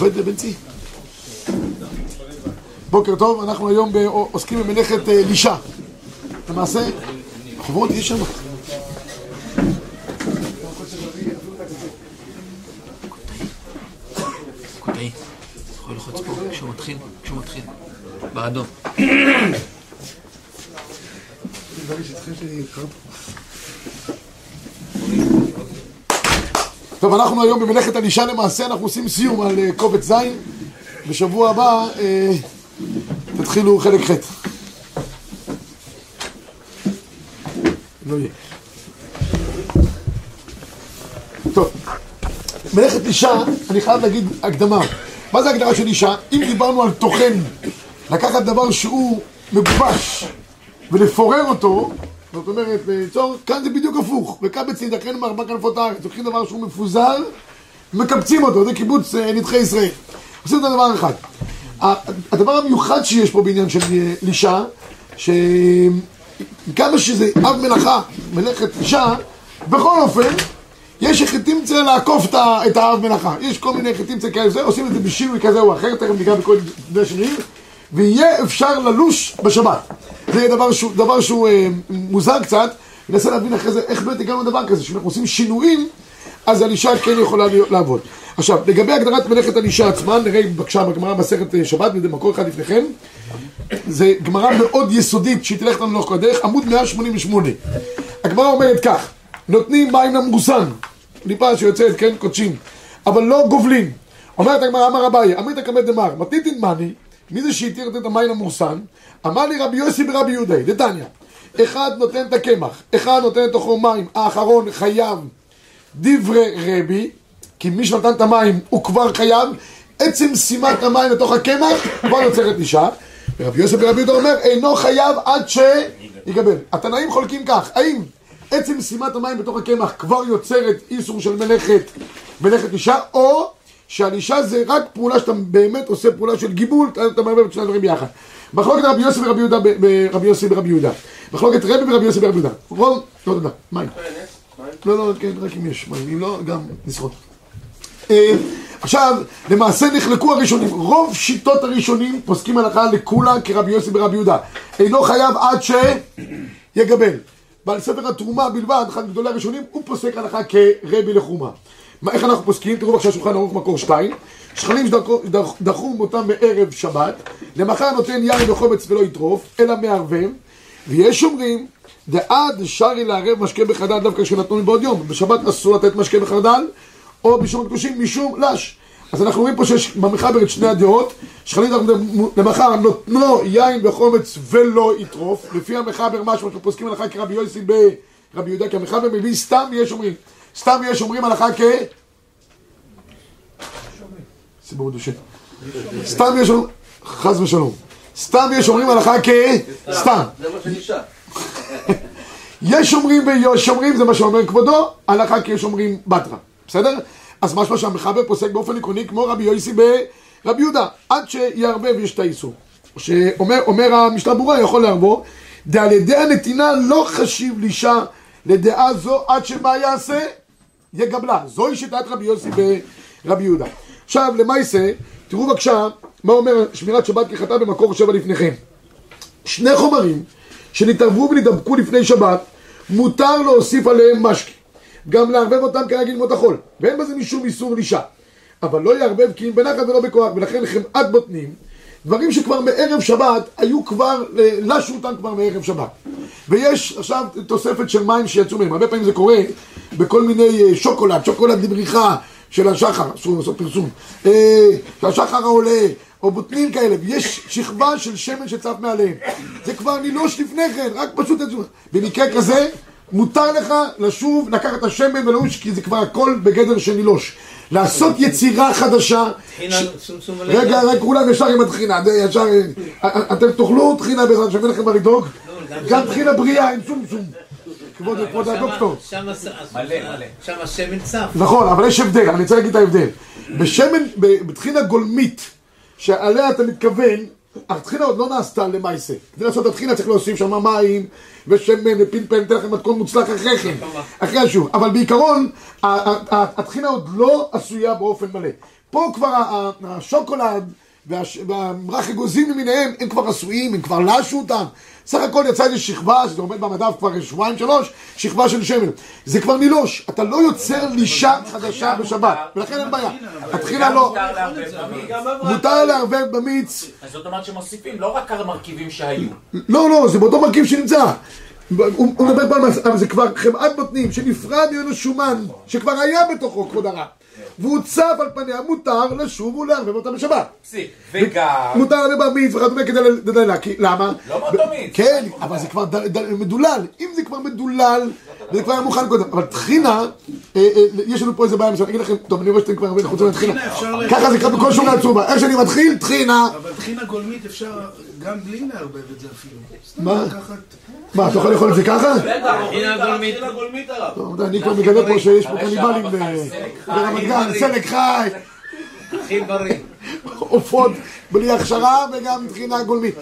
בנצי. בוקר טוב, אנחנו היום עוסקים במלאכת לישה. למעשה, חוברות יש שם. קוטעי, יכול ללחוץ פה כשהוא מתחיל, כשהוא מתחיל, באדום. טוב, אנחנו היום במלאכת הלישה למעשה, אנחנו עושים סיום על אה, קובץ ז', בשבוע הבא אה, תתחילו חלק ח'. לא יהיה. טוב, מלאכת לישה, אני חייב להגיד הקדמה. מה זה הגדרה של אישה? אם דיברנו על טוחן, לקחת דבר שהוא מגובש ולפורר אותו, זאת אומרת, ליצור, כאן זה בדיוק הפוך. וקבץ נידחן מארבע כנפות הארץ. לוקחים דבר שהוא מפוזר, ומקבצים אותו, זה קיבוץ אה, נדחי ישראל. עושים את הדבר אחד. הדבר המיוחד שיש פה בעניין של אה, לישה, שכמה שזה אב מלאכה, מלאכת לישה, בכל אופן, יש החלטים צריך לעקוף את האב מלאכה. יש כל מיני החלטים צריך כאלה, עושים את זה בשינוי כזה או אחר, תכף ניגע בכל מיני שינויים, ויהיה אפשר ללוש בשבת. זה דבר שהוא, דבר שהוא אה, מוזר קצת, ננסה להבין אחרי זה איך באמת הגענו לדבר כזה, שאנחנו עושים שינויים, אז הלישה כן יכולה לעבוד. עכשיו, לגבי הגדרת מלאכת הלישה עצמה, נראה בבקשה בגמרא מסכת אה, שבת, במקור אחד לפניכם, זה גמרא מאוד יסודית, שהיא תלך לנו לאורך כל הדרך, עמוד 188. הגמרא אומרת כך, נותנים מים למרוסן, ליפה שיוצאת, כן, קודשים, אבל לא גובלים. אומרת הגמרא, אמר אביי, אמרית קמא דמר, מתניתין מאני, מי זה שהתיר לתת המים למורסן? אמר לי רבי יוסי ברבי יהודה, דתניא, אחד נותן את הקמח, אחד נותן לתוכו מים, האחרון חייב דברי רבי, כי מי שנתן את המים הוא כבר חייב, עצם שימת המים לתוך הקמח כבר יוצרת אישה, ורבי יוסי ברבי יהודה אומר, אינו חייב עד שיגבל. התנאים חולקים כך, האם עצם שימת המים בתוך הקמח כבר יוצרת איסור של מלאכת, מלאכת אישה, או שהלישה זה רק פעולה שאתה באמת עושה פעולה של גיבול, אתה מערבב את שני הדברים ביחד. מחלוקת רבי יוסי ורבי יהודה, ברבי יוסי ורבי יהודה. מחלוקת רבי ורבי יוסי ורבי יהודה. רוב, לא תודה, מים. לא, לא, כן, רק אם יש מים, אם לא, גם נשרוד. אה, עכשיו, למעשה נחלקו הראשונים. רוב שיטות הראשונים פוסקים הלכה לכולה כרבי יוסי ורבי יהודה. אינו חייב עד שיגבל. בעל ספר התרומה בלבד, אחד מגדולי הראשונים, הוא פוסק הלכה כרבי לחומה. מה, איך אנחנו פוסקים? תראו בבקשה שולחן ערוך מקור שתיים. שכנים שדחו אותם בערב שבת, למחר נותן יין וחומץ ולא יטרוף, אלא מערבב, ויש אומרים, דעד שרי לערב משקה בחרדל דווקא כשנתנו מבעוד יום. בשבת אסור לתת משקה בחרדל, או בשום הקדושים משום לש. אז אנחנו רואים פה שיש במחבר את שני הדעות, שכנים למחר נותנו יין וחומץ ולא יטרוף, לפי המחבר משהו, אנחנו פוסקים הלכה כרבי יוסי ברבי יהודה, כי המחבר מביא סתם יש אומרים. סתם יש אומרים הלכה כ... סיבור דושה. סתם יש אומרים... חס ושלום. סתם יש אומרים הלכה כ... סתם. יש אומרים ויש אומרים, זה מה שאומר כבודו, הלכה כי יש אומרים בתרא. בסדר? אז משמע שהמחבר פוסק באופן עקרוני כמו רבי יויסי ברבי יהודה, עד שיערבב יש את האיסור. שאומר המשנה ברורה, יכול לערבו, דעל ידי הנתינה לא חשיב לישה לדעה זו עד שמה יעשה? יגבלה. זוהי שיטת רבי יוסי ברבי יהודה. עכשיו, למעשה, תראו בבקשה מה אומר שמירת שבת כחטא במקור שבע לפניכם. שני חומרים שנתערבו ונדבקו לפני שבת, מותר להוסיף עליהם משקה. גם לערבב אותם כרגיל מות החול. ואין בזה משום איסור לישה. אבל לא יערבב כי אם בנחת ולא בכוח, ולכן חמאת בוטנים, דברים שכבר מערב שבת, היו כבר, לשו אותם כבר מערב שבת. ויש עכשיו תוספת של מים שיצאו מהם. הרבה פעמים זה קורה בכל מיני שוקולד, שוקולד לבריחה של השחר, אסור לעשות פרסום, שהשחר העולה, או בוטנים כאלה, ויש שכבה של שמן שצף מעליהם. זה כבר נילוש לפני כן, רק פשוט... במקרה כזה, מותר לך לשוב, לקחת את השמן וללוש, כי זה כבר הכל בגדר של נילוש. לעשות יצירה חדשה. טחינה צומצום מלא. רגע, רק כולם ישר עם הטחינה, ישר... אתם תאכלו טחינה בעזרת שווה לכם מה לדאוג? גם טחינה בריאה עם צומצום. כבוד הדוקטור. שם השמן צף. נכון, אבל יש הבדל, אני רוצה להגיד את ההבדל. בשמן, בטחינה גולמית, שעליה אתה מתכוון, הטחינה עוד לא נעשתה למעשה. כדי לעשות את הטחינה צריך להוסיף שם מים ושמן ופינפן, ניתן לכם מתכון מוצלח אחרי כן, אחרי השוב. אבל בעיקרון, הטחינה עוד לא עשויה באופן מלא. פה כבר השוקולד והמרח אגוזים למיניהם, הם כבר עשויים, הם כבר לשו אותם. סך הכל יצא איזו שכבה, שזה עומד במדף כבר שבועיים שלוש, שכבה של שמן. זה כבר נילוש, אתה לא יוצר לישה חדשה בשבת, ולכן אין בעיה. הטחינה לא, מותר לערבב במיץ. אז זאת אומרת שמוסיפים לא רק המרכיבים שהיו. לא, לא, זה באותו מרכיב שנמצא. הוא מדבר על אבל זה כבר חמאת בוטנים שנפרד ממנו שומן שכבר היה בתוכו כבוד הרב והוא צף על פניה מותר לשוב ולערבב אותה בשבת פסיק. וגם... מותר לערבב במיץ וכדומה כדי לדלל, כי למה? לא באותו מיץ. כן, אבל זה כבר מדולל, אם זה כבר מדולל, זה כבר היה מוכן קודם, אבל טחינה, אה, אה, יש לנו פה איזה בעיה, אני אגיד לכם, טוב, אני רואה שאתם כבר הרבה חוצים לטחינה, ככה זה קרה בכל שורה עצומה, איך שאני מתחיל, טחינה, אבל טחינה גולמית אפשר גם בלי לערבב את זה אפילו. מה? מה, אתה יכול לאכול את זה ככה? טחינה גולמית. גולמית הרב. אני כבר מגלה פה שיש פה קניבלים חי. ברמת גן, סלק חי, הכי בריא. עופות בלי הכשרה וגם טחינה גולמית.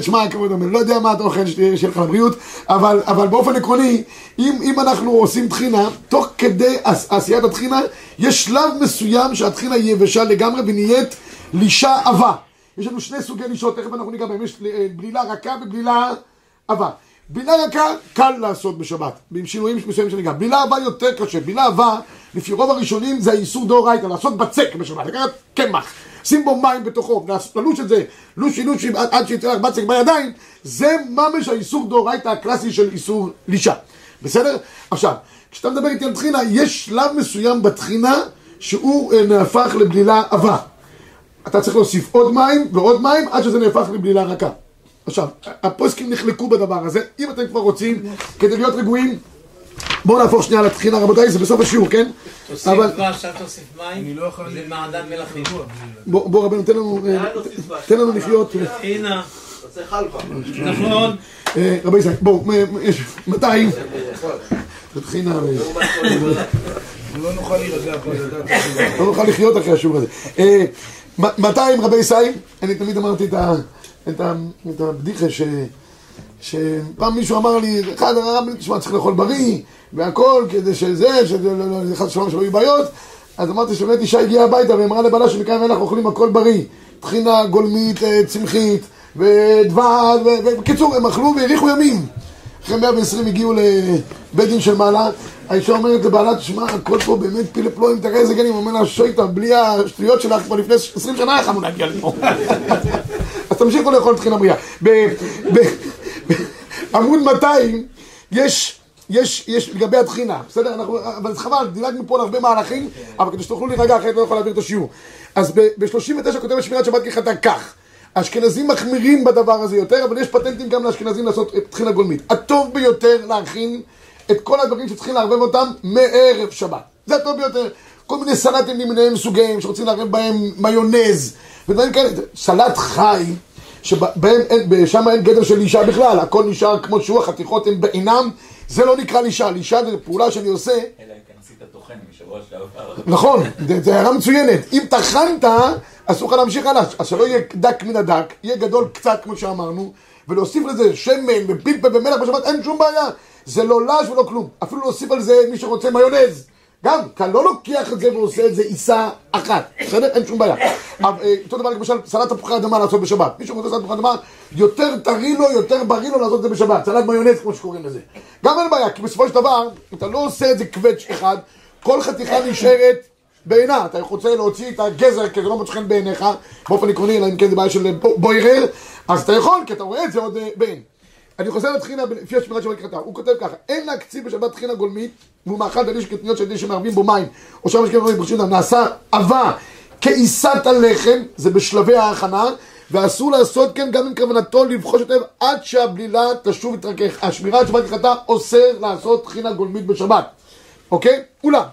תשמע, כבוד המלך, לא יודע מה אתה אוכל, שיהיה לך לבריאות, אבל, אבל באופן עקרוני, אם, אם אנחנו עושים טחינה, תוך כדי עש- עשיית הטחינה, יש שלב מסוים שהטחינה היא יבשה לגמרי ונהיית לישה עבה. יש לנו שני סוגי לישות, תכף אנחנו ניגע בהם, יש אה, בלילה רכה ובלילה עבה. בלילה רכה קל לעשות בשבת, עם שינויים מסוימים שניגע. בלילה עבה יותר קשה. בלילה עבה, לפי רוב הראשונים, זה האיסור דאורייתא, לעשות בצק בשבת, לקחת קמח, שים בו מים בתוכו, ללוש את זה, לושי לושי עד, שיצא לך בצק בידיים, זה ממש האיסור דאורייתא הקלאסי של איסור לישה. בסדר? עכשיו, כשאתה מדבר איתי על טחינה, יש שלב מסוים בטחינה שהוא אה, נהפך לבלילה עבה. אתה צריך להוסיף עוד מים ועוד מים עד שזה נהפך לבלילה רכה. עכשיו, הפוסקים נחלקו בדבר הזה, אם אתם כבר רוצים, כדי להיות רגועים, בואו נהפוך שנייה לטחינה רבותיי, זה בסוף השיעור, כן? תוסיף דבש, אל תוסיף מים. אני לא יכול... זה מעדן מלכים. בוא בוא, רבנו, תן לנו, אה, תן לנו לחיות. חלבה. נכון. אה, רבי ישראל, בואו, יש 200, זה טחינה, ו- לא נוכל להירגע זה. לא נוכל לחיות אחרי השיעור הזה. אה, מ- 200 רבי ישראל, אני תמיד אמרתי את הבדיחה ש... שפעם מישהו אמר לי, אחד הרב, תשמע, צריך לאכול בריא, והכל, כדי שזה, שזה, לא, לא, חס ושלום שלא יהיו בעיות. אז אמרתי שבאמת אישה הגיעה הביתה ואמרה לבעלה שמכאן ואילך אוכלים הכל בריא. טחינה גולמית, אה, צמחית, ודבש, ו- ובקיצור, הם אכלו והאריכו ימים. אחרי 120 הגיעו לבית דין של מעלה, האישה אומרת לבעלה, תשמע, הכל פה באמת פילה פלואים, תראה איזה גנים, אומר לה, שויטה, בלי השטויות שלך, כבר לפני 20 שנה יכולנו להגיע לפה. אז תמשיכו לאכול טחינה בריאה. בעמוד 200 יש, יש, יש לגבי הטחינה, בסדר? אנחנו, אבל זה חבל, דילגנו פה על הרבה מהלכים, אבל כדי שתוכלו להירגע, אחרת לא יכול להעביר את השיעור. אז ב-39 כותב שמירת שבת כחטא כך. אשכנזים מחמירים בדבר הזה יותר, אבל יש פטנטים גם לאשכנזים לעשות את טחינה גולמית. הטוב ביותר להכין את כל הדברים שצריכים לערבב אותם מערב שבת. זה הטוב ביותר. כל מיני סלטים למיניהם סוגיהם, שרוצים לערבב בהם מיונז, ודברים כאלה. סלט חי, שבהם אין, גדר של אישה בכלל, הכל נשאר כמו שהוא, החתיכות הן בעינם, זה לא נקרא לישה, לישה זה פעולה שאני עושה אלא אם כן עשית טוחן משבוע שעבר. נכון, זה הערה מצוינת. אם טחנת, אסור לך להמשיך הלאה. אז שלא יהיה דק מן הדק, יהיה גדול קצת, כמו שאמרנו, ולהוסיף לזה שמן ופלפל ומלח בשבת, אין שום בעיה. זה לא לש ולא כלום. אפילו להוסיף על זה, מי שרוצה מיונז. גם, אני לא לוקח את זה ועושה את זה עיסה אחת, בסדר? אין שום בעיה. אה, אותו דבר למשל, סלט תפוחי אדמה לעשות בשבת. מי שרוצה סלט תפוחי אדמה, יותר טרי לו, יותר בריא לו לעשות את זה בשבת. סלט מיונז, כמו שקוראים לזה. גם אין בעיה, כי בסופו של דבר, אתה לא עושה את זה קווץ' אחד, כל חתיכה נשארת בעינה, אתה רוצה להוציא את הגזר כי זה לא מוצא חן בעיניך, באופן עקרוני, אלא אם כן זה בעיה של בו- בוירר, אז אתה יכול, כי אתה רואה את זה עוד אה, בעין. אני חוזר לטחינה, לפי השמירת שבת כחטא, הוא כותב ככה, אין להקציב בשבת טחינה גולמית, והוא מאכל דליש כתניות של ידי שמערבים בו מים, או שם משקיעים דברים ברשות נעשה עבה כעיסת הלחם, זה בשלבי ההכנה, ואסור לעשות כן גם עם כוונתו לבחוש היטב עד שהבלילה תשוב ותרכך. השמירת שבת כחטא אוסר לעשות טחינה גולמית בשבת, אוקיי? אולם,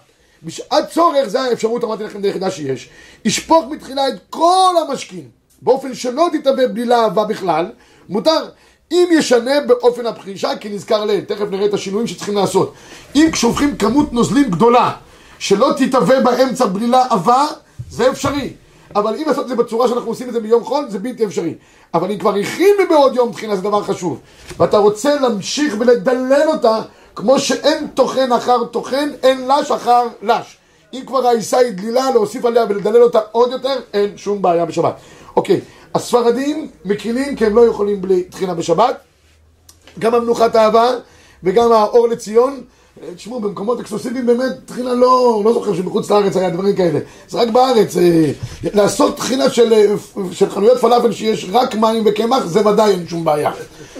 בשעת צורך, זו האפשרות, אמרתי לכם, היחידה שיש. ישפוך מתחילה את כל המשקים, באופן שלא תתהווה בלילה אהבה בכלל, מותר. אם ישנה באופן הפחישה, כי נזכר לעיל, תכף נראה את השינויים שצריכים לעשות. אם כשופכים כמות נוזלים גדולה, שלא תתהווה באמצע בלילה עבה, זה אפשרי. אבל אם לעשות את זה בצורה שאנחנו עושים את זה ביום חול, זה בלתי אפשרי. אבל אם כבר הכין מבעוד יום תחינה, זה דבר חשוב. ואתה רוצה להמשיך ולדלל אותה, כמו שאין טוחן אחר טוחן, אין לש אחר לש. אם כבר העיסה היא דלילה, להוסיף עליה ולדלל אותה עוד יותר, אין שום בעיה בשבת. אוקיי, הספרדים מקרינים כי הם לא יכולים בלי טחינה בשבת. גם המנוחת אהבה וגם האור לציון. אה, תשמעו, במקומות אקסקלוסיביים באמת טחינה לא, לא זוכר שבחוץ לארץ היה דברים כאלה. זה רק בארץ. אה, לעשות טחינה של, אה, של חנויות פלאפל שיש רק מים וקמח, זה ודאי אין שום בעיה.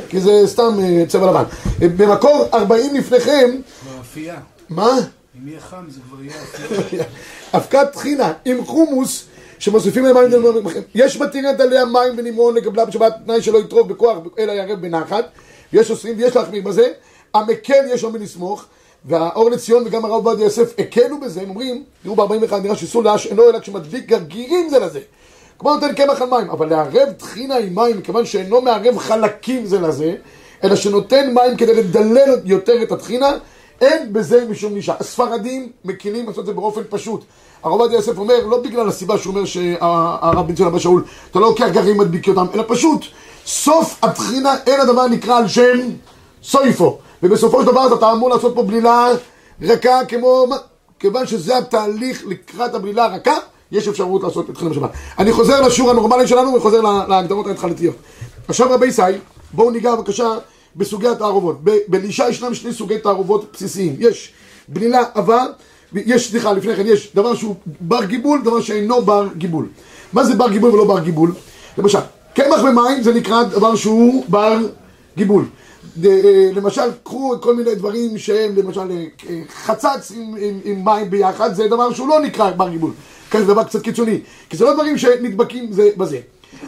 כי זה סתם אה, צבע לבן. אה, במקור 40 לפניכם, כבר אפייה. מה? אם יהיה חם זה כבר יהיה אפייה. אבקת טחינה עם חומוס שמוסיפים להם מים ונמרון. יש מתירת עליה מים ונמרון לקבלה בשבת תנאי שלא יטרוף בכוח אלא יערב בנחת ויש אוסרים ויש להחמיר בזה המקל יש אומרים לסמוך והאור לציון וגם הרב עובדיה יוסף הקלו בזה הם אומרים תראו ב-41 נראה שאיסור לאש אינו אלא כשמדביק גרגירים זה לזה כמו נותן קמח על מים אבל לערב טחינה עם מים מכיוון שאינו מערב חלקים זה לזה אלא שנותן מים כדי לדלל יותר את הטחינה אין בזה משום נישה. הספרדים מקילים לעשות את זה באופן פשוט. הרב עובדיה יוסף אומר, לא בגלל הסיבה שהוא אומר שהרב בן ציון אבא שאול, אתה לא לוקח גרעין מדביק אותם, אלא פשוט, סוף הטחינה, אין הדבר נקרא על שם סויפו. ובסופו של דבר אתה אמור לעשות פה בלילה רכה כמו... כיוון שזה התהליך לקראת הבלילה הרכה, יש אפשרות לעשות את טחינה בשבת. אני חוזר לשיעור הנורמלי שלנו וחוזר לה- להגדרות ההתחלתיות. עכשיו רבי ישי, בואו ניגע בבקשה בסוגי התערובות. בלישה ישנם שני סוגי תערובות בסיסיים. יש בלילה עבה, יש, סליחה, לפני כן יש דבר שהוא בר גיבול, דבר שאינו בר גיבול. מה זה בר גיבול ולא בר גיבול? למשל, קמח ומים זה נקרא דבר שהוא בר גיבול. אה, למשל, קחו כל מיני דברים שהם, למשל, אה, חצץ עם, עם, עם מים ביחד, זה דבר שהוא לא נקרא בר גיבול. כאן זה דבר קצת קיצוני, כי זה לא דברים שנדבקים זה בזה.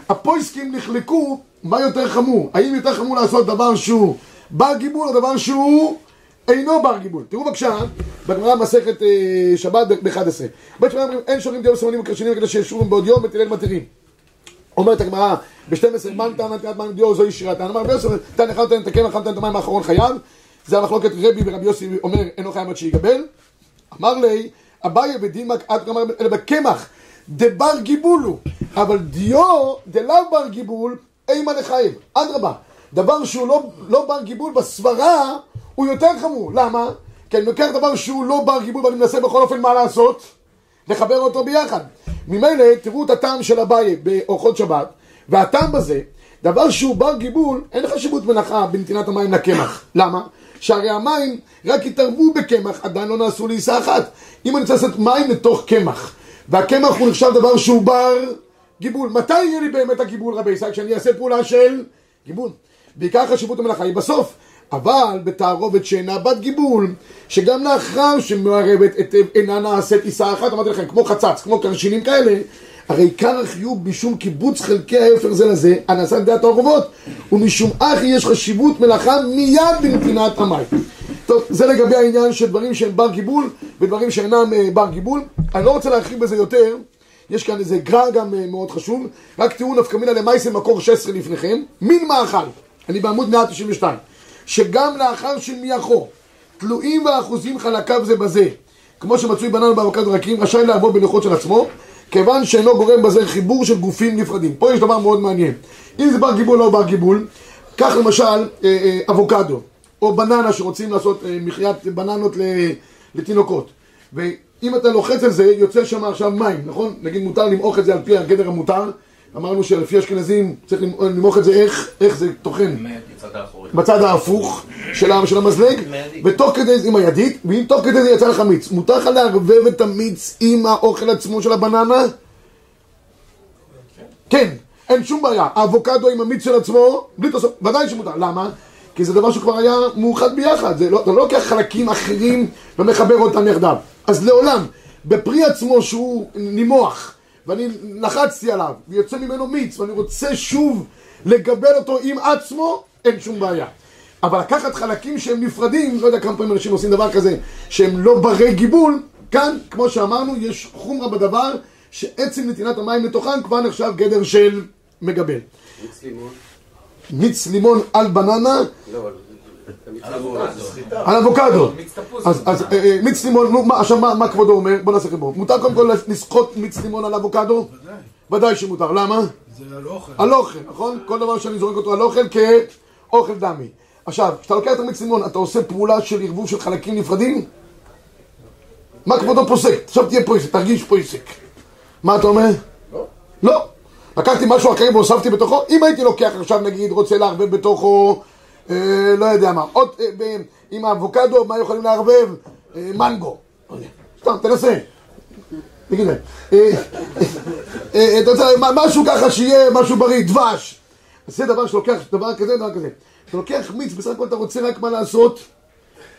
הפויסקים נחלקו מה יותר חמור, האם יותר חמור לעשות דבר שהוא בר גיבול או דבר שהוא אינו בר גיבול. תראו בבקשה, בגמרא מסכת אה, שבת ב-11. בית שמונה אומרים, אין שורים דיו סימנים וקרשנים וכדי שישורים בעוד יום ותלל מתירים. אומרת הגמרא ב-12, מן טען נתנת מים דיו זוהי שירתן. אמר רבי יוסף, תן אחד נותן את הקמח, אחד נותן את המים האחרון חייב. זה המחלוקת רבי ורבי יוסי אומר, אינו חייב עד שיגבל. אמר לי, אביי ודילמק עד כמה, אלא בקמח, דבר גיבולו, אבל דיו דלאו בר גיבול, אימה לחייב. אדרבה, דבר שהוא לא, לא בר גיבול בסברה, הוא יותר חמור. למה? כי אני לוקח דבר שהוא לא בר גיבול ואני מנסה בכל אופן מה לעשות? לחבר אותו ביחד. ממילא, תראו את הטעם של אביי באורחות שבת, והטעם בזה, דבר שהוא בר גיבול, אין חשיבות מנחה בנתינת המים לקמח. למה? שהרי המים רק התערבו בקמח, עדיין לא נעשו לעיסה אחת. אם אני רוצה לעשות מים לתוך קמח, והקמח הוא נחשב דבר שהוא בר גיבול, מתי יהיה לי באמת הגיבול רבי ישראל? כשאני אעשה פעולה של גיבול. בעיקר חשיבות המלאכה היא בסוף. אבל בתערובת שאינה בת גיבול, שגם לאחר שמערבת היטב אינה נעשית עיסה אחת, אמרתי לכם, כמו חצץ, כמו קרשינים כאלה, הרי עיקר החיוב משום קיבוץ חלקי ההפר זה לזה, הנעשה על ידי התערובות, ומשום אחי יש חשיבות מלאכה מיד בנתינת המים. טוב, זה לגבי העניין של דברים שהם בר גיבול ודברים שאינם אה, בר גיבול. אני לא רוצה להרחיב בזה יותר, יש כאן איזה גרר גם אה, מאוד חשוב, רק תראו נפקא מינא למעשה מקור 16 לפניכם, מין מאכל, אני בעמוד 192, שגם לאחר שמייחו תלויים ואחוזים חלקיו זה בזה, כמו שמצוי בנן באבוקדו רכים, רשאי לעבור בלוחות של עצמו, כיוון שאינו גורם בזה חיבור של גופים נפרדים. פה יש דבר מאוד מעניין. אם זה בר גיבול או לא בר גיבול, קח למשל אה, אה, אבוקדו, או בננה שרוצים לעשות אה, מחיית בננות לתינוקות. ואם אתה לוחץ על זה, יוצא שם עכשיו מים, נכון? נגיד מותר למעוך את זה על פי הגדר המותר. אמרנו שלפי אשכנזים צריך למ- למעוך את זה איך, איך זה טוחן. בצד ההפוך של המזלג, ותוך כדי זה עם הידית, ואם תוך כדי זה יצא לך מיץ, מותר לך לערבב את המיץ עם האוכל עצמו של הבננה? כן, אין שום בעיה. האבוקדו עם המיץ של עצמו, בלי תוספות, ודאי שמותר. למה? כי זה דבר שכבר היה מאוחד ביחד. זה לא, אתה לא לוקח חלקים אחרים ומחבר אותם יחדיו. אז לעולם, בפרי עצמו שהוא נימוח, ואני לחצתי עליו, ויוצא ממנו מיץ, ואני רוצה שוב לגבל אותו עם עצמו, אין שום בעיה. אבל לקחת חלקים שהם נפרדים, לא יודע כמה פעמים אנשים עושים דבר כזה, שהם לא ברי גיבול, כאן, כמו שאמרנו, יש חומרה בדבר, שעצם נתינת המים לתוכן כבר נחשב גדר של מגבל. מיץ לימון? מיץ לימון על בננה, לא. על אבוקדו. אז, אז אה, אה, מיץ לימון, נו, מה, עכשיו מה, כבודו אומר? בוא נעשה חיבור. מותר קודם כל לסחוט מיץ לימון על אבוקדו? ודאי. שמותר. למה? זה על אוכל. על אוכל, נכון? כל דבר שאני זורק אותו על אוכל כאוכל דמי. עכשיו, כשאתה לוקח את המיץ לימון, אתה עושה פעולה של ערבוב של חלקים נפרדים? מה כבודו פוסק? עכשיו תהיה פוסק, תרגיש פוסק. מה אתה אומר? לא. לא. לקחתי משהו אחר והוספתי בתוכו, אם הייתי לוקח עכשיו נגיד, רוצה לערבב בתוכו, אה, לא יודע מה, עוד, אה, עם האבוקדו, מה יכולים לערבב? אה, מנגו. לא. סתם, תנסה. תגיד להם. אתה רוצה, משהו ככה שיהיה משהו בריא, דבש. זה דבר שלוקח, דבר כזה, דבר כזה. אתה לוקח מיץ, בסך הכל אתה רוצה רק מה לעשות?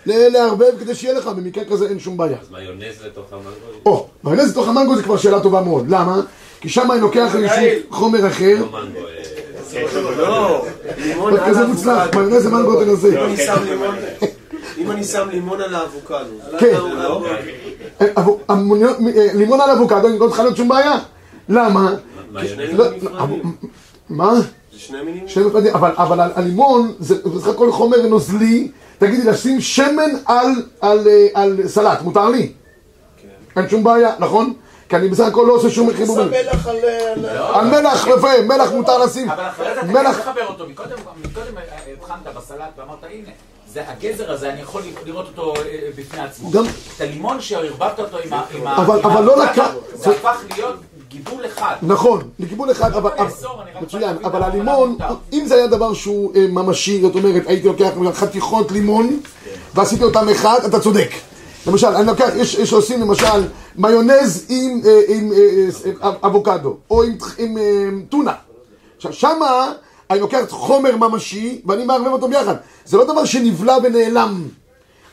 לערבב כדי שיהיה לך, במקרה כזה אין שום בעיה. אז מיונז לתוך המנגו? או, מיונז לתוך המנגו זה כבר שאלה טובה מאוד. למה? כי שם אני לוקח חומר אחר. אה, לא, לימון על כזה מוצלח, האבוקדו. מיונז זה מנגו תנסה. אם אני שם לימון- אם אני שם לימון על האבוקדו. כן. לא? אה, מ- אה, לימון על אבוקדו, לא צריכה להיות שום בעיה. למה? לא, אבו- מה? זה שני מינים? שני מפרדים, אבל, הלימון זה בסך הכל חומר נוזלי, תגידי, לשים שמן על, על, אה, על סלט, מותר לי? אין שום בעיה, נכון? כי אני בסך הכל לא עושה שום חיבורים. מלח על... על מלח, יפה, מלח מותר לשים. אבל אחרי זה אתה כן תחבר אותו. מקודם מקודם, אה, הבחנת בסלט ואמרת, הנה, זה הגזר הזה, אני יכול לראות אותו אה, בפני עצמו. גם- את הלימון שערבבת אותו עם ה... אבל- אבל לא לקח- זה הפך להיות גיבול אחד. נכון, לכיוון אחד, אבל, אני רק מצוין, אבל הלימון. אם זה היה דבר שהוא אה, ממשי, זאת אומרת, הייתי לוקח חתיכות לימון, ועשיתי אותם אחד, אתה צודק. למשל, אני לוקח, יש, יש עושים למשל מיונז עם, אה, עם אה, אה, אבוקדו, או עם, עם אה, טונה. עכשיו, שמה אני לוקח חומר ממשי, ואני מערבב אותו ביחד. זה לא דבר שנבלע ונעלם.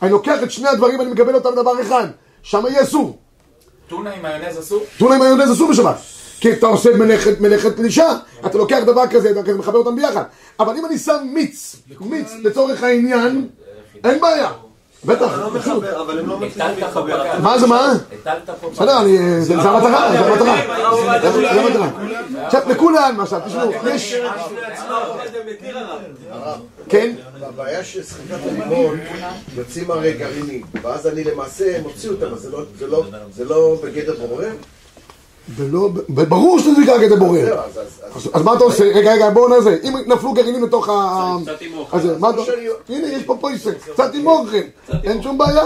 אני לוקח את שני הדברים ואני מקבל אותם דבר אחד. שמה יהיה אסור. טונה עם מיונז אסור? טונה עם מיונז אסור בשבת. כי אתה עושה מלאכת, מלאכת פלישה, אתה לוקח דבר כזה, דבר כזה, מחבר אותם ביחד. אבל אם אני שם מיץ, מיץ לצורך העניין, אין בעיה. בטח. לא אבל הם לא מצליחים להתחבר. מה זה מה? בסדר, אני, זה המטרה, זה המטרה. זה המטרה. עכשיו, לכולם, עכשיו, תשמעו, יש... כן? הבעיה של סחיטת הלימון, יוצאים הרי גרעינים, ואז אני למעשה מוציא אותם, אז זה לא- זה לא- זה לא בגדר בורר? ולא, ברור שזה נקרא כדי בורר. זהו, אז- מה אתה עושה? רגע, רגע, בואו נעשה. אם נפלו גרעינים לתוך ה... קצת עם אוכל. הנה, יש פה פויסק, קצת עם אוכל. אין שום בעיה.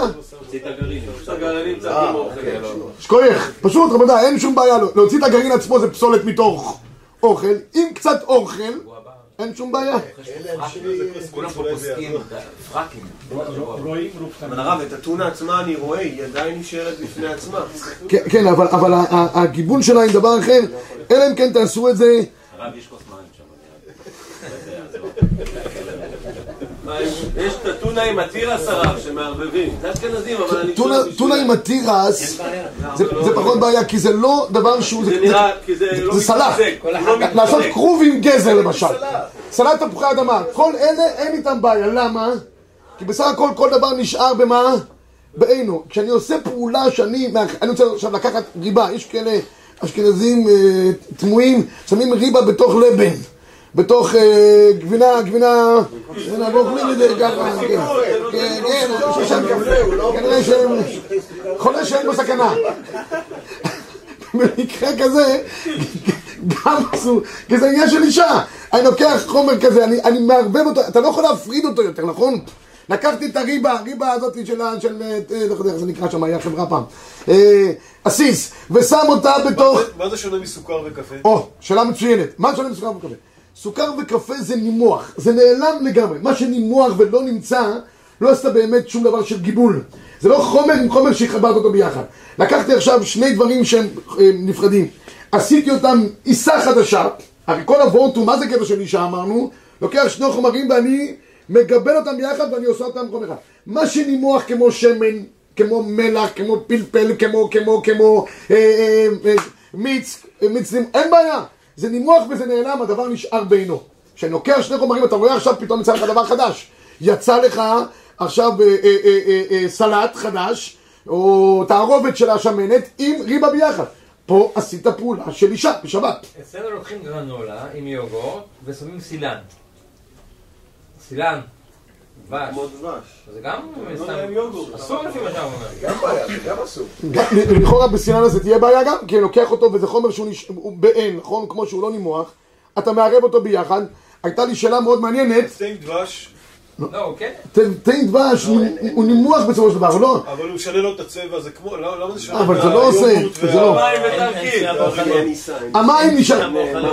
שכוייך, פשוט רבותיי, אין שום בעיה, לא- להוציא את הגרעין עצמו זה פסולת מתוך אוכל, עם קצת אוכל, אין שום בעיה. כולם פה פוסקים, פרקים. אבל הרב, את הטונה עצמה אני רואה, היא עדיין נשארת בפני עצמה. כן, כן, אבל אבל ה- ה- הגיבול שלה עם דבר אחר, אלא אם כן תעשו את זה, הרב, יש כוס מים שם. יש את הטונה עם התירס הרב שמערבבים, זה אשכנזים, אבל אני טונה- עם התירס, זה זה פחות בעיה, כי זה לא דבר שהוא... זה נראה, כי זה לא לא לעשות מתמזג. כרוב עם גזר למשל. סלט תפוחי אדמה. כל אלה אין איתם בעיה. למה? כי בסך הכל כל דבר נשאר במה? בעינו. כשאני עושה פעולה שאני... אני רוצה עכשיו לקחת ריבה. יש כאלה אשכנזים אה, תמוהים, שמים ריבה בתוך לבן. בתוך אה, גבינה, גבינה, גבינה, ואוכלים את זה ככה, כן, כן, כן, אני חושב שהם- כנראה שהם, חולה שאין בו סכנה. במקרה כזה, גם אסור, כי זה עניין של אישה. אני לוקח חומר כזה, אני, אני מערבב אותו, אתה לא יכול להפריד אותו יותר, נכון? לקחתי את הריבה, הריבה הזאת של, ה- של, אה, לא יודע איך זה נקרא שם, היה חברה פעם, אה, עסיס, ושם אותה בתוך... מה זה שונה מסוכר וקפה? או, שאלה מצוינת. מה שונה מסוכר וקפה? סוכר וקפה זה נימוח, זה נעלם לגמרי. מה שנימוח ולא נמצא, לא עשתה באמת שום דבר של גיבול. זה לא חומר עם חומר שהחברת אותו ביחד. לקחתי עכשיו שני דברים שהם אה, נפרדים. עשיתי אותם עיסה חדשה, הרי כל הוורטו, מה זה קטע של אישה אמרנו? לוקח שני חומרים ואני מגבל אותם ביחד ואני עושה אותם חומר אחד. מה שנימוח כמו שמן, כמו מלח, כמו פלפל, כמו, כמו, כמו אה, אה, אה, מיץ, אה, מיץ, אין בעיה. זה נימוח וזה נעלם, הדבר נשאר בעינו. כשאני לוקח שני חומרים, אתה רואה עכשיו פתאום יצא לך דבר חדש. יצא לך עכשיו אה, אה, אה, אה, אה, סלט חדש, או תערובת של השמנת עם ריבה ביחד. פה עשית פעולה של אישה בשבת. אצלנו לוקחים גרנולה עם יוגורט ושמים סילן. סילן, דבש. כמו דבש. זה גם לא. אסור לפי מה שאתה אומר. גם בעיה, זה גם אסור. לכאורה בסינן הזה תהיה בעיה גם, כי אני לוקח אותו וזה חומר שהוא בעין, נכון? כמו שהוא לא נימוח, אתה מערב אותו ביחד. הייתה לי שאלה מאוד מעניינת, עם דבש, לא, כן. תן דבש הוא נימוח בסופו של דבר, הוא לא... אבל הוא משנה לו את הצבע, זה כמו, לא- למה זה שונה? אבל זה לא עושה, זה לא. ותרגיל. המים נשאר,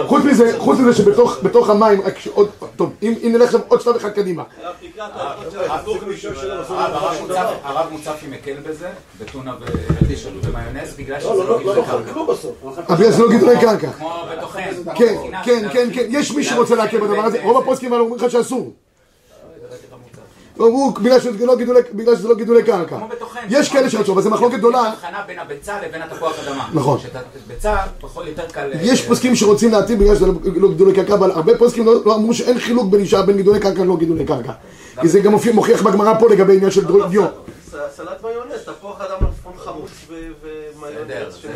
חוץ מזה, חוץ מזה שבתוך בתוך המים, עוד- טוב, אם נלך עוד שלב אחד קדימה, הרב, מוצפי- מקל בזה, בטונה ו- ומיונז, בגלל שזה לא, לא לא, לא גידולי קרקע. בגלל שזה לא גידולי קרקע. כמו בטוחן. כן, כן, כן, כן, יש מי שרוצה להקל בדבר הזה, רוב הפוסקים האלה אומרים לך שאסור. אמרו, בגלל שזה לא גידולי- בגלל שזה לא גידולי קרקע. יש כאלה שרצו, אבל זו מחלוקת גדולה. יש הבחנה בין הביצה לבין התפוח אדמה. נכון. שאת הביצה פחות יותר קל... אה, יש פוסקים שרוצים להתאים בגלל שזה לא- לא גידולי קרקע, אבל הרבה פוסקים לא לא אמרו שאין חילוק בין אישה בין גידולי קרקע ללא גידולי קרקע. כי זה גם מופיע- מוכיח בגמרא פה לגבי עניין של דרו- דיו. סלט מיונז, תפוח אדם מלפפון חמוץ ו- ומיונז. בסדר,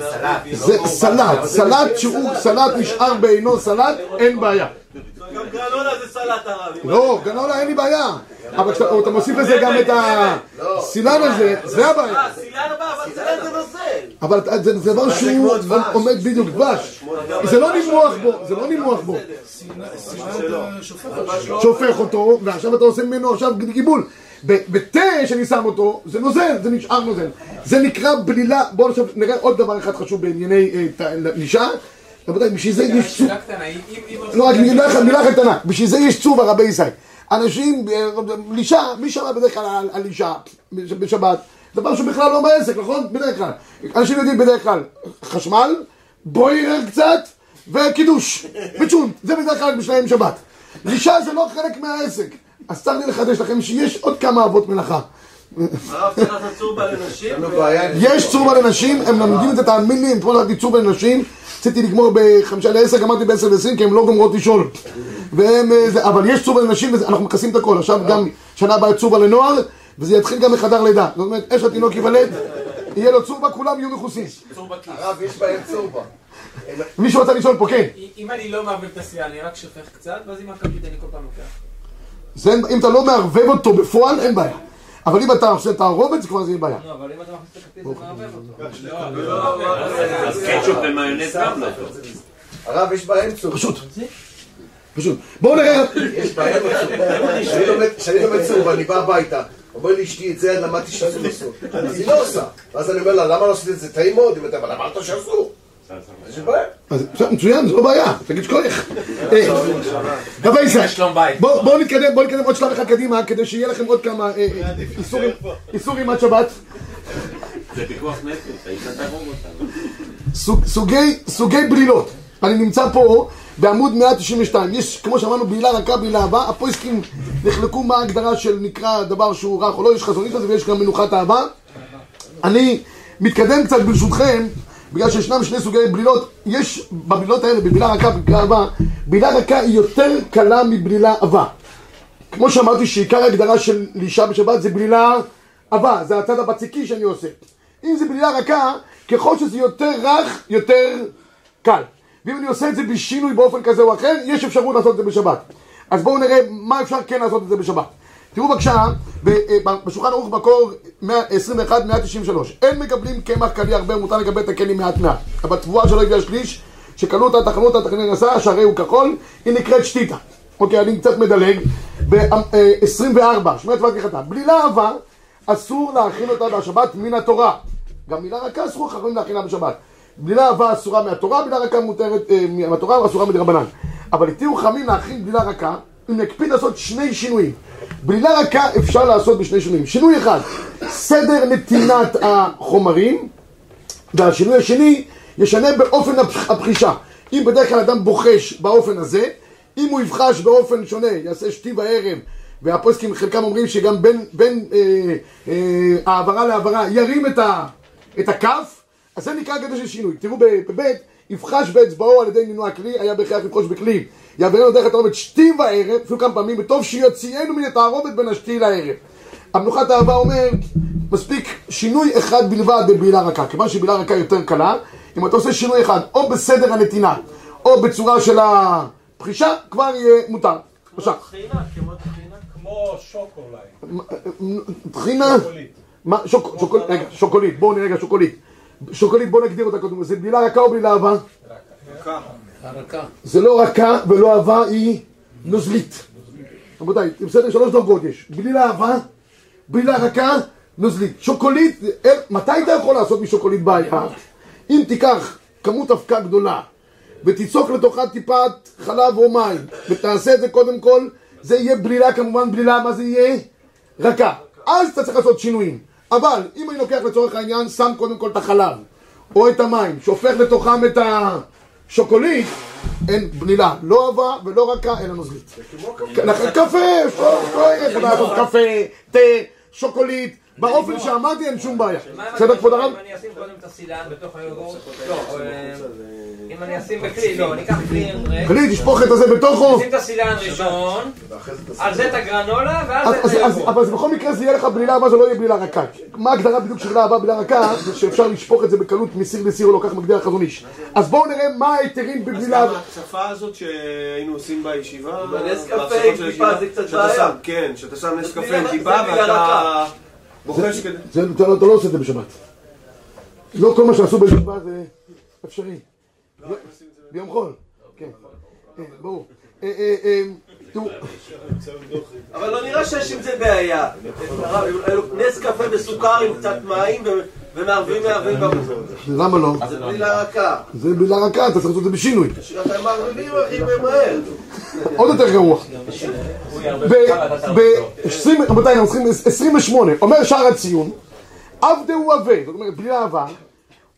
זה. סלט. זה סלט, סלט שהוא סלט נשאר בעינו סלט, אין בעיה. גם גרנולה זה סלט הרב. אם לא, גנולה אין לי בעיה. אבל כשאתה אתה מוסיף לזה גם את הסילן הזה, זה הבעיה. אה, סילן הבא, אבל סילן זה נוזל. אבל זה זה דבר שהוא עומד בדיוק דבש. זה לא נמרוח בו, זה לא נמרוח בו. שופך אותו, ועכשיו אתה עושה ממנו עכשיו גיבול. ב- בתה שאני שם אותו, זה נוזל, זה נשאר נוזל. זה נקרא בלילה, בואו עכשיו נראה עוד דבר אחד חשוב בענייני אה, נישה. רבותיי, בשביל זה יש צור, לא רק מילה אחת, מילה אחת קטנה, בשביל זה יש צור ברבי ישראל. אנשים, אה, לישה, מי שמע בדרך כלל על- אישה בשבת? דבר שהוא בכלל לא בעסק, נכון? בדרך כלל. אנשים יודעים בדרך כלל חשמל, בוירר קצת, וקידוש, וצ'ון, זה בדרך כלל בשלהם שבת. לישה זה לא חלק מהעסק. אז צר לי לחדש לכם שיש עוד כמה אבות מלאכה. יש צורבה לנשים, הם לומדים את זה, תאמין לי, אתמול עשיתי צורבה לנשים, רציתי לגמור בחמישה לעשר, גמרתי בעשר ועשרים, כי הן לא גומרות לשאול. והם, אה, זה- אבל יש צורבה לנשים, ואנחנו מכסים את הכל. עכשיו גם שנה הבאה צורבה לנוער, וזה יתחיל גם מחדר לידה. זאת אומרת, איך שהתינוק ייוולד, יהיה לו צורבה, כולם יהיו מכוסים. הרב, יש בהם צורבה. מישהו רוצה לשאול פה, כן. אם אני לא מערבב את הסיעה, אני רק שופך קצת, ואז עם הכפית אני כל פעם לוקח. זה, אם אתה לא מערבב אותו בפועל, אין בעיה. אבל אם אתה עושה תערובת, זה כבר זה יהיה בעיה. לא, אבל אם אתה מכניס את הכרטיס זה מערבב אותו. אז קטשופ ומיונז גם לא. הרב, יש בהם צורבה. פשוט. פשוט. בואו נראה. יש בהם צורבה. כשאני לומד- כשאני לומד צורבה, אני בא הביתה. אומר לי אשתי, את זה למדתי שאסור לעשות. אז היא לא עושה. ואז אני אומר לה, למה לא עשית את זה? טעים מאוד. היא אומרת, אבל אמרת שאסור. אז מצוין, זה לא בעיה, תגיד שכוח. אה, רבי ישראל. בואו נתקדם, בואו נתקדם עוד שלב אחד קדימה, כדי שיהיה לכם עוד כמה אה, אה, איסורים- עד שבת. זה פיקוח נפש, האישה תהרוג אותנו. סוג- סוגי, בלילות. אני נמצא פה בעמוד 192. יש, כמו שאמרנו, בלילה רכה, בלילה הבאה. הפויסקים נחלקו מה ההגדרה של נקרא דבר שהוא רך או לא, יש חזונית לזה ויש גם מנוחת אהבה. אני מתקדם קצת ברשותכם, בגלל שישנם שני סוגי בלילות. יש בבלילות האלה, בבלילה רכה ובבלילה אהבה, בלילה רכה היא יותר קלה מבלילה עבה. כמו שאמרתי שעיקר ההגדרה של אישה בשבת זה בלילה עבה, זה הצד הבציקי שאני עושה. אם זה בלילה רכה, ככל שזה יותר רך, יותר קל. ואם אני עושה את זה בשינוי באופן כזה או אחר, יש אפשרות לעשות את זה בשבת. אז בואו נראה מה אפשר כן לעשות את זה בשבת. תראו בבקשה, אה, בשולחן ערוך מקור 21-193 אין מקבלים קמח קלי הרבה, מותר לקבל את הכלים מעט מעט. אבל תבואה שלא הגיעה שליש, שקנו אותה, טחנו אותה, טחנו נסע, שהרי הוא כחול, היא נקראת שתיתה. אוקיי, אני קצת מדלג. ב-24, שמונה תפילת כחתה. בלילה אהבה, אסור להכין אותה בשבת מן התורה. גם מילה רכה אסור חכמים להכינה בשבת. בלילה אהבה אסורה מהתורה, בלילה רכה מותרת אה, מהתורה ואסורה מדרבנן. אבל התירו חכמים להכין בלילה רכה, אם נקפיד לעשות שני שינויים. בלילה רכה אפשר לעשות בשני שינויים. שינוי אחד, סדר נתינת החומרים, והשינוי השני ישנה באופן הפחישה. אם בדרך כלל אדם בוחש באופן הזה, אם הוא יבחש באופן שונה, יעשה שתי בערב, והפוסקים חלקם אומרים שגם בין, בין אה, אה, העברה להעברה ירים את, ה, את הכף, אז זה נקרא גדר של שינוי. תראו בב' יבחש באצבעו על ידי נינוע הכלי, היה בהכרח לבחוש בכלי. יעברנו דרך התערובת שתי בערב, אפילו כמה פעמים, וטוב שיוציאנו מן התערובת בין השתי לערב. המנוחת האהבה אומר, מספיק שינוי אחד בלבד בבלילה רכה. כיוון שבלילה רכה יותר קלה, אם אתה עושה שינוי אחד, או בסדר הנתינה, או בצורה של הפחישה, כבר יהיה מותר. בבקשה. טחינה, כמו טחינה. כמו שוק אולי. טחינה, מה, שוק- שוקול- רגע, שוקולית, בואו נראה רגע שוקולית. שוקולית, בואו נגדיר אותה קודם, זה בלילה רכה או בלילה אהבה? הרכה. זה לא רכה ולא אהבה, היא נוזלית. רבותיי, בסדר, שלוש דרגות יש. בלילה אהבה, בלילה רכה, נוזלית. שוקולית, אה, מתי אתה יכול לעשות משוקולית בעיה? אם תיקח כמות אבקה גדולה ותיצוק לתוכה טיפת חלב או מים ותעשה את זה קודם כל, זה יהיה בלילה כמובן, בלילה, מה זה יהיה? רכה. אז אתה צריך לעשות שינויים. אבל אם אני לוקח לצורך העניין, שם קודם כל את החלב או את המים, שהופך לתוכם את השוקולית, אין בלילה, לא עבה ולא רכה, אלא נוזלית. קפה, יכול לעשות קפה, תה, שוקולית, באופן שאמרתי אין שום בעיה. בסדר כבוד הרב? אם אני אשים קודם את הסילן בתוך היוגורט? אם אני אשים בכלי, לא, אני אקח כלי ריק, חליט, תשפוך את הזה בתוכו. נשים את הסילן ראשון, על זה את הגרנולה, ואז אז- את אז- אז- היוגורט. אבל זה בכל מקרה זה יהיה לך בלילה הבאה, זה לא יהיה בלילה רכה. מה ההגדרה בדיוק של בלילה הבאה בלילה רכה? זה שאפשר לשפוך את זה בקלות מסיר לסיר או לא, כך מגדיר החזון איש. אז בואו נראה מה ההיתרים אז בבלילה... גם ההצפה הזאת שהיינו עושים בישיבה, בנס קפה עם טיפה זה קצת שאתה בעיה. שם- כן, שאתה שם נס קפה עם זה טיפה ואתה. בוחש כדי... זה, לא אתה לא עושה את זה בשבת. לא כל מה שעשו בישיבה זה אפשרי. ביום חול. כן. כן, ברור. אה, אה, אה, אבל לא נראה שיש עם זה בעיה. נס קפה בסוכר עם קצת מים ומערבים מערבים במוזר. למה לא? זה בלילה רכה. זה בלילה רכה, אתה צריך לעשות את זה בשינוי. שאתה מערבבים הכי מהר. עוד יותר גרוע. ב-20, רבותיי, אנחנו צריכים 28, אומר שער הציון, עבדה הוא עבה, זאת אומרת בלי אהבה,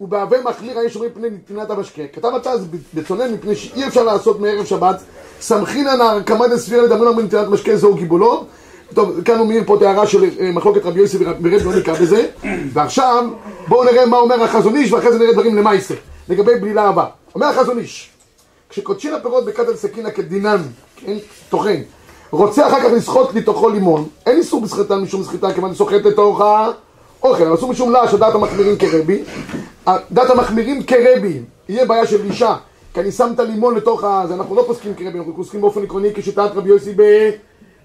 ובהווה מחמיר האש אומרים פני נתינת המשקה. כתב התז בצונן מפני שאי אפשר לעשות מערב שבת, סמכינן ההרקמה דספירה לדמון אמרים נתינת משקה זהו גיבולו. טוב, כאן הוא מעיר פה את ההערה של אה, מחלוקת רבי יוסי ורב לא ניכר בזה. ועכשיו, בואו נראה מה אומר החזון איש, ואחרי זה נראה דברים למעשה, לגבי בלילה הבא. אומר החזון איש, כשקודשין הפירות בקטל סכינה כדינן, כן, טוחן, רוצה אחר כך לסחוט לתוכו לימון, אין איסור בסחיטה משום סחיטה, כיוון שסוחט לתוך האוכל, אבל אסור משום לעש, הדעת המחמירים כרבי. דעת המחמירים כרבי, יהיה בעיה של אישה, כי אני שם את הלימון לתוך ה... אנחנו לא פוסקים כרבי, אנחנו פוסקים באופן עקרוני כשיטת רבי יוסי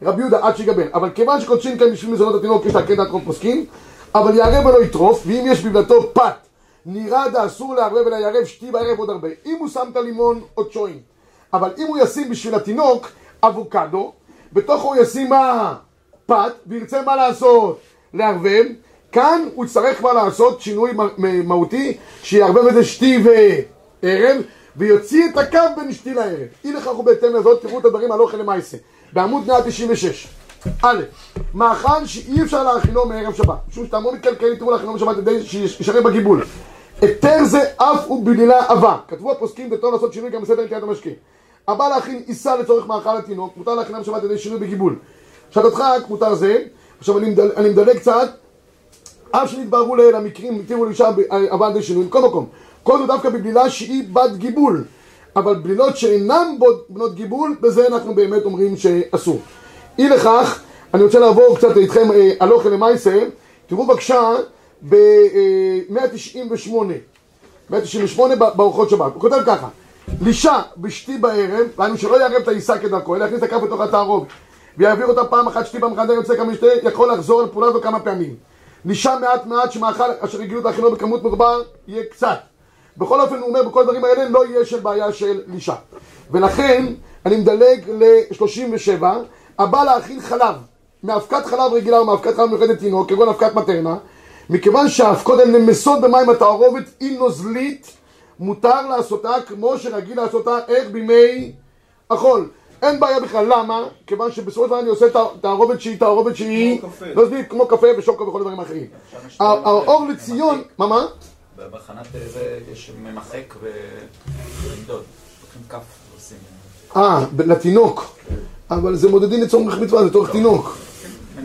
ברבי יהודה עד שיגבר. אבל כיוון שקודשין כאן בשביל מזונות התינוק, יש לה כן דעת רוב פוסקים, אבל יערב ולא יטרוף, ואם יש בבלתו פת, נראה דאסור לערבב אלא יערב שתי בערב עוד הרבה. אם הוא שם את הלימון, עוד שוין. אבל אם הוא ישים בשביל התינוק אבוקדו, בתוכו הוא ישים מה? פת, וירצה מה לעשות? לערבב. כאן הוא יצטרך מה לעשות? שינוי מהותי, שיערבב את זה שתי וערב, ויוציא את הקו בין שתי לערב. אי לכך ובהתאם לזאת, תראו את הדברים על אוכל למעשה. בעמוד 196. א', מאכל שאי אפשר להאכילו מערב שבת, משום שטעמו מתקלקל, יתרו להאכילו בשבת כדי שישרה בגיבול. היתר זה אף הוא בלילה עבה. כתבו הפוסקים בטון לעשות שינוי גם בסדר נטיית המשקה. הבא להכין עיסה לצורך מאכל התינוק, מותר להכינם בשבת על ידי שינוי בגיבול. שעת הדחק מותר זה, עכשיו אני מדלג קצת, אף שנתבררו לעיל המקרים, התירו לאישה הבא על ידי שינוי, מכל מקום. כל זה דווקא בבלילה שהיא בת גיבול. אבל בלילות שאינן בנות גיבול, בזה אנחנו באמת אומרים שאסור. אי לכך, אני רוצה לעבור קצת איתכם אה, על אוכל למעשה. תראו בבקשה ב-198, 198 בארוחות שבת. הוא כותב ככה: לישה בשתי בערב, דהיינו שלא יערב את העיסה כדרכו, אלא יכניס את הכף לתוך התערובת, ויעביר אותה פעם אחת שתי אחת, יוצא כמה שתי, יכול לחזור על פעולה הזו כמה פעמים. לישה מעט מעט שמאכל אשר הגיעו להכינו בכמות מרבה, יהיה קצת. בכל אופן, הוא אומר, בכל הדברים האלה לא יהיה של בעיה של לישה. ולכן, אני מדלג ל-37, הבא להכין חלב, מאבקת חלב רגילה ומאבקת חלב מיוחדת תינוק, כגון אבקת מטרנה, מכיוון שהאבקות הן נמסות במים התערובת, היא נוזלית, מותר לעשותה כמו שרגיל לעשותה, איך בימי החול. אין בעיה בכלל, למה? כיוון שבסופו של דבר אני עושה תע- תערובת שהיא תערובת שהיא נוזלית, כמו קפה ושוקו וכל הדברים האחרים. האור לציון, מה מה? בהכנת זה יש ממחק ולמדוד. לוקחים כף ועושים. אה, לתינוק. אבל זה מודדים לצורך מצווה, זה צורך תינוק.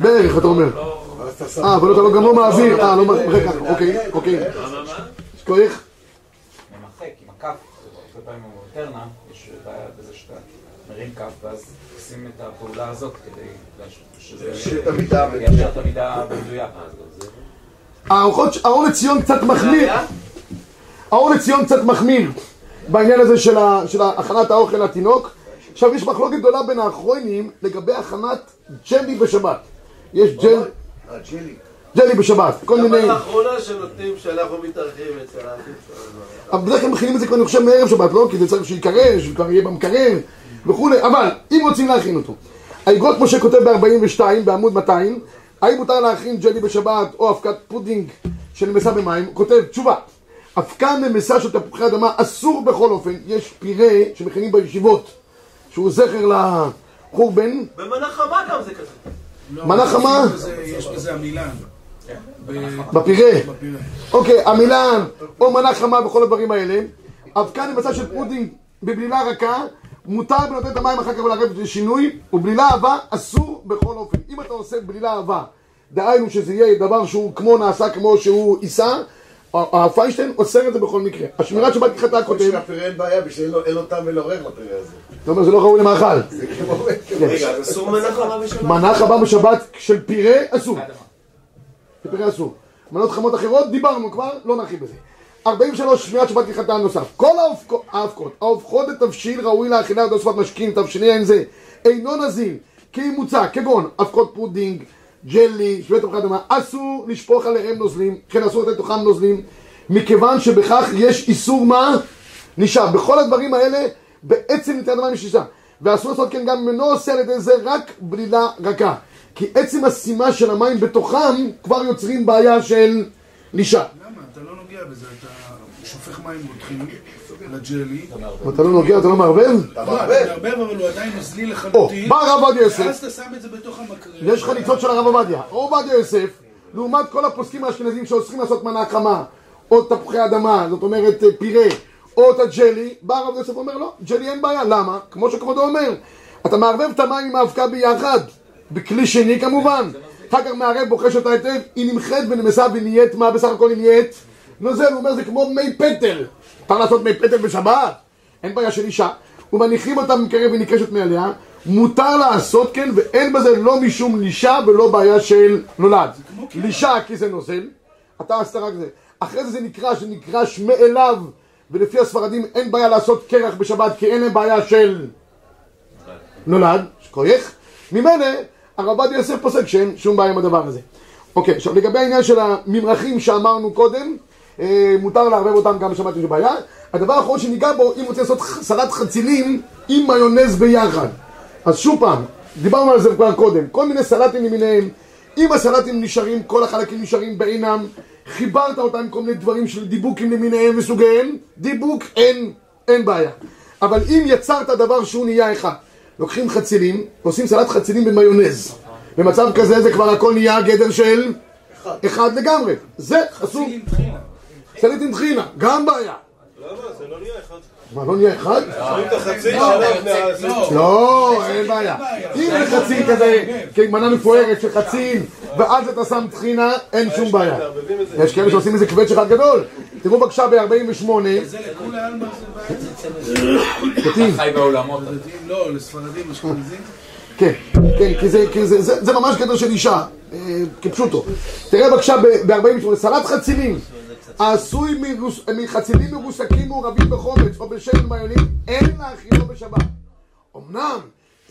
בערך, אתה אומר. אה, אבל אתה לא- גם לא מעביר. אה, לא מעביר. ככה, אוקיי, אוקיי. יש כוח? ממחק עם הכף, הרבה פעמים במוטרנה, יש בעיה מרים כף ואז עושים את הפעולה הזאת כדי שזה שיהיה את המידה במדויק. האור לציון קצת מחמיר. האור לציון קצת מחמיר בעניין הזה של, ה, של הכנת האוכל לתינוק. עכשיו יש מחלוקת גדולה בין האחרונים לגבי הכנת ג'לי בשבת. יש ג'ל, אה, ג'לי. ג'לי בשבת, כל גם מיני... לאחרונה שנותנים שאנחנו מתארחים אצל האחים שלנו. אבל בדרך כלל מכינים את זה כבר אני חושב מערב שבת, לא? כי זה צריך שיקרר, שכבר יהיה במקרר וכולי, אבל אם רוצים להכין אותו. האגרות משה כותב ב-42 בעמוד 200 האם מותר להכין ג'לי בשבת או אבקת פודינג שנמסה במים? הוא כותב תשובה אבקה נמסה של תפוחי אדמה אסור בכל אופן יש פירה שמכינים בישיבות שהוא זכר לחורבן במנה חמה גם זה כזה. לא, מנה חמה? יש בזה- עמילן. ב- בפירה. אוקיי, עמילן או מנה חמה וכל הדברים האלה אבקה נמסה של פודינג בבלילה רכה מותר בנותן את המים אחר כך ולערב לשינוי ובלילה עבה אסור בכל אופן אם אתה עושה בלילה עבה דהיינו שזה יהיה דבר שהוא כמו נעשה כמו שהוא יישא הפיינשטיין אוסר את זה בכל מקרה השמירת שבת כחתה כותב שהפירה אין בעיה, בשביל אין לו- טעם ולא לפירה הזה. אתה אומר זה לא ראוי למאכל זה. רגע, אסור מנה חמה בשבת? מנה חמה בשבת של פירה אסור. של פירה אסור. מנות חמות אחרות דיברנו כבר, לא נרחיב בזה. 43 שמירת שבת כחתן נוסף. כל האבקות- ההופכות לתבשיל ראוי לאכילה עד הוספת משקים, תבשילי אין זה, אינו נזיל, כי מוצע, כגון אבקות פודינג, ג'לי, שווה תפוחי אדמה, אסור לשפוך עליהם נוזלים, כן אסור לתת לתוכם נוזלים, מכיוון שבכך יש איסור מה? נשאר. בכל הדברים האלה, בעצם ניתן יש נשאר. ואסור לעשות כן גם אם אינו עושה על ידי זה רק בלילה רכה. כי עצם השימה של המים בתוכם כבר יוצרים בעיה של נשאר. נוגע בזה, אתה שופך מים רותחים לג'לי. אתה לא נוגע, אתה לא מערבב? אתה מערבב? אבל הוא עדיין או, לחלוטין. בא הרב עובדיה יוסף, ואז אתה שם את זה בתוך המקרר. יש חליצות של הרב עובדיה. הרב עובדיה יוסף, לעומת כל הפוסקים האשכנזים שאוסרים לעשות מנה חמה, או תפוחי אדמה, זאת אומרת אה, פירה, או את הג'לי, בא הרב יוסף ואומר לא, ג'לי אין בעיה, למה? כמו שכבודו אומר, אתה מערבב את המים עם האבקה ביחד, בכלי שני כמובן, אחר כך מערב, בוחש אותה היטב, היא נמחית ונמסה ונהיית, מה בסך הכל היא נהיית? נוזל, הוא אומר זה כמו מי פטל, אפשר לעשות מי פטל בשבת? אין בעיה של אישה, ומניחים אותה מקרב ונקרשת מעליה, מותר לעשות כן, ואין בזה לא משום לישה ולא בעיה של נולד. לישה כי זה נוזל, אתה עשית רק זה. אחרי זה זה נקרא, שנקרש מאליו, ולפי הספרדים אין בעיה לעשות קרח בשבת, כי אין להם בעיה של נולד, שכוייך. ממילא, הרב עובדיה יוסף פוסק שאין שום בעיה עם הדבר הזה. אוקיי, עכשיו לגבי העניין של הממרחים שאמרנו קודם, מותר לערבב אותם גם בשבת, יש בעיה. הדבר האחרון שניגע בו, אם רוצה לעשות סלט חצילים עם מיונז ביחד. אז שוב פעם, דיברנו על זה כבר קודם, כל מיני סלטים למיניהם, אם הסלטים נשארים, כל החלקים נשארים בעינם, חיברת אותם עם כל מיני דברים של דיבוקים למיניהם וסוגיהם, דיבוק אין, אין בעיה. אבל אם יצרת דבר שהוא נהיה אחד, לוקחים חצילים, עושים סלט חצילים במיונז. במצב כזה זה כבר הכל נהיה גדר של אחד לגמרי. זה אסור. סלט עם טחינה, גם בעיה. למה? זה לא נהיה אחד. מה, לא נהיה אחד? שמים את החצי שנה לפני ה... לא, אין בעיה. אם זה חציל כזה, כמנה מפוארת של חציל, ואז אתה שם טחינה, אין שום בעיה. יש כאלה שעושים איזה קווץ' אחד גדול. תראו בבקשה ב-48, זה לכולי עלמא זה בעיה. לא, לספרדים, אשכנזים. כן, כן, כי זה, כי זה, זה, זה ממש גדר של אישה, אה, כפשוטו. תראה בבקשה ב-48, סלט חצילים, מרוס- מחצילים מרוסקים מעורבים בחומץ או בשמן מיונים, אין להכינו בשבת. אמנם,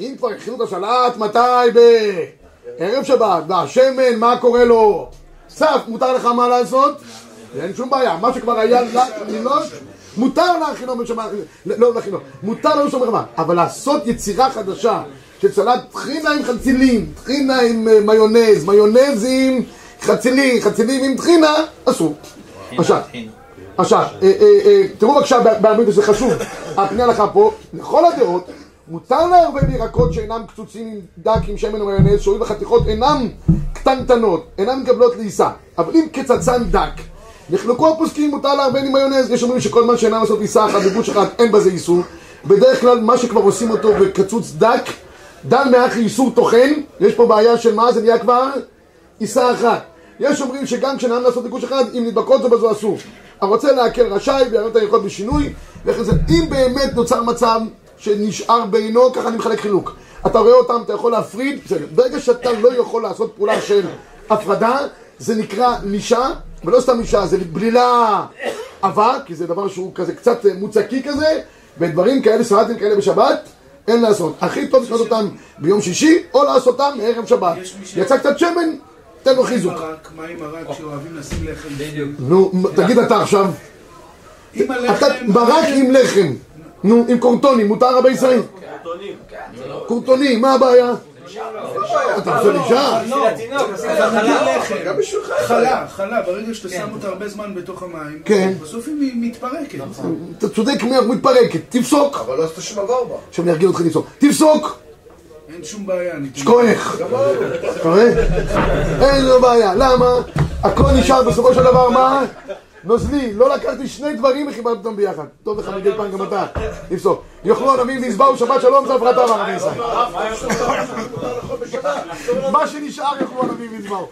אם כבר הכינו את הסלט, מתי? בערב שבת, והשמן, מה קורה לו? צף, מותר לך מה לעשות? אין שום בעיה, מה שכבר היה לנעוש, מותר להכינו בשבת, לא להכינו, מותר לנו שום רמה, אבל לעשות יצירה חדשה של סלט טחינה עם חצילים, טחינה עם אה, מיונז, מיונז עם חצילים, חצילים עם טחינה, אסור. עכשיו, עכשיו, אה, אה, אה, תראו בבקשה בערבית, וזה חשוב, הפני הלכה פה, לכל הדעות, מותר לערבב ירקות שאינם קצוצים עם דק עם שמן ומיונז, שהואיל וחתיכות אינם קטנטנות, אינן מקבלות לעיסה, אבל אם כצצן דק, נחלקו הפוסקים מותר לערבב עם מיונז, יש אומרים שכל מה שאינם לעשות עיסה אחת בגוש אחד, אין בזה איסור, בדרך כלל מה שכבר עושים אותו וקצוץ דק, דל מאחי איסור טוחן, יש פה בעיה של מה, זה נהיה כבר עיסה אחת. יש אומרים שגם כשנעם לעשות בגוש אחד, אם נדבקות זו בזו אסור. הרוצה להקל רשאי ויערב את היכולת בשינוי, זה, אם באמת נוצר מצב שנשאר בינו, ככה אני מחלק חילוק. אתה רואה אותם, אתה יכול להפריד, בסדר. ברגע שאתה לא יכול לעשות פעולה של הפרדה, זה נקרא לישה, ולא סתם לישה, זה בלילה עבה, כי זה דבר שהוא כזה קצת מוצקי כזה, ודברים כאלה, סלטים כאלה בשבת, אין לעשות. הכי טוב לקנות אותם ביום שישי, או לעשות אותם מערב שבת. יצא קצת שמן, תן לו חיזוק. מה עם מרק שאוהבים לשים לחם? בדיוק. נו, תגיד אתה עכשיו, עם אתה הלחם... ברק עם לחם, נו, עם קורטונים, מותר רבי ישראל? קרטונים. קורטונים, מה הבעיה? אתה עושה. גם בשבילך. חלה, חלה, ברגע שאתה שם אותה הרבה זמן בתוך המים, כן. בסוף היא מתפרקת. אתה צודק, מי מתפרקת, תפסוק. אבל לא עשית שום עבר בה. עכשיו אני ארגיל אותך לפסוק. תפסוק! אין שום בעיה. אני- שכוח! אתה רואה? אין לו בעיה. למה? הכל נשאר בסופו של דבר מה? נוזלי. לא לקחתי שני דברים וחיברתי אותם ביחד. טוב לך מדי פעם גם אתה. תפסוק. יאכלו ענבים ויזבחו שבת שלום זה הפרטה בערבי ישראל. מה שנשאר יאכלו ענבים ויזבחו.